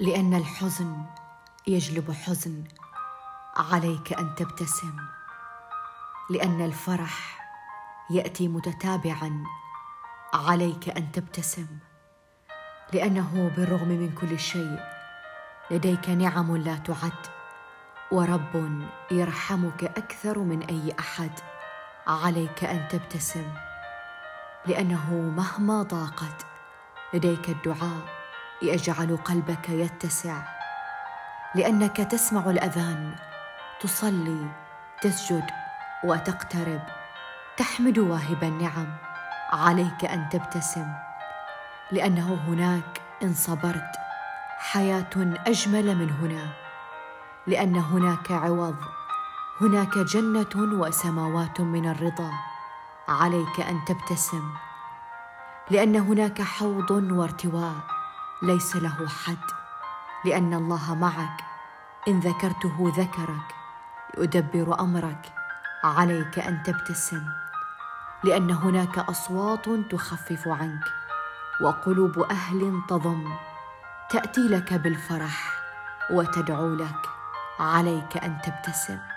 لأن الحزن يجلب حزن عليك أن تبتسم لأن الفرح يأتي متتابعا عليك أن تبتسم لأنه بالرغم من كل شيء لديك نعم لا تعد ورب يرحمك أكثر من أي أحد عليك أن تبتسم لأنه مهما ضاقت لديك الدعاء يجعل قلبك يتسع لأنك تسمع الأذان تصلي تسجد وتقترب تحمد واهب النعم عليك أن تبتسم لأنه هناك إن صبرت حياة أجمل من هنا لأن هناك عوض هناك جنة وسماوات من الرضا عليك أن تبتسم لأن هناك حوض وارتواء ليس له حد. لأن الله معك. إن ذكرته ذكرك. يدبر أمرك. عليك أن تبتسم. لأن هناك أصوات تخفف عنك. وقلوب أهل تضم. تأتي لك بالفرح. وتدعو لك. عليك أن تبتسم.